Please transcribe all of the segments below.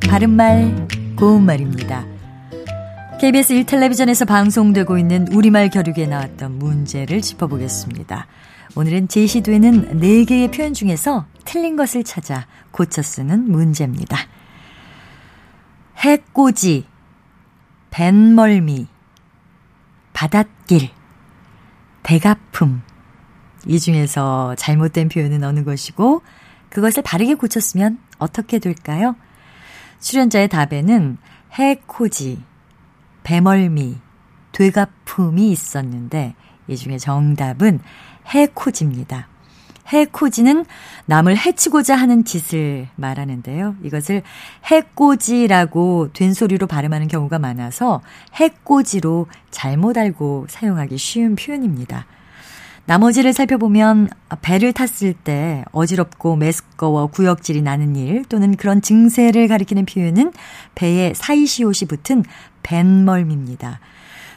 바른말, 고운말입니다. KBS 1텔레비전에서 방송되고 있는 우리말 겨루기에 나왔던 문제를 짚어보겠습니다. 오늘은 제시되는 4개의 표현 중에서 틀린 것을 찾아 고쳐 쓰는 문제입니다. 해꼬지, 뱃멀미, 바닷길, 대가품. 이 중에서 잘못된 표현은 어느 것이고 그것을 바르게 고쳤으면 어떻게 될까요? 출연자의 답에는 해코지, 배멀미, 되가품이 있었는데 이 중에 정답은 해코지입니다. 해코지는 남을 해치고자 하는 짓을 말하는데요. 이것을 해꼬지라고 된소리로 발음하는 경우가 많아서 해꼬지로 잘못 알고 사용하기 쉬운 표현입니다. 나머지를 살펴보면 배를 탔을 때 어지럽고 메스꺼워 구역질이 나는 일 또는 그런 증세를 가리키는 표현은 배에 사이시옷이 붙은 뱃멀미입니다.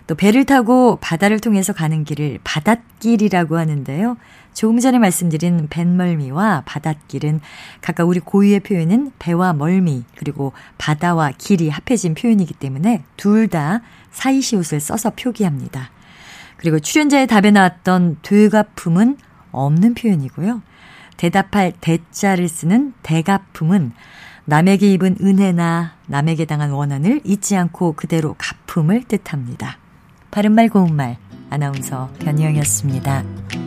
또 배를 타고 바다를 통해서 가는 길을 바닷길이라고 하는데요. 조금 전에 말씀드린 뱃멀미와 바닷길은 각각 우리 고유의 표현은 배와 멀미 그리고 바다와 길이 합해진 표현이기 때문에 둘 다 사이시옷을 써서 표기합니다. 그리고 출연자의 답에 나왔던 되가품은 없는 표현이고요. 대답할 대자를 쓰는 대가품은 남에게 입은 은혜나 남에게 당한 원한을 잊지 않고 그대로 갚음을 뜻합니다. 바른말 고운말 아나운서 변희영이었습니다.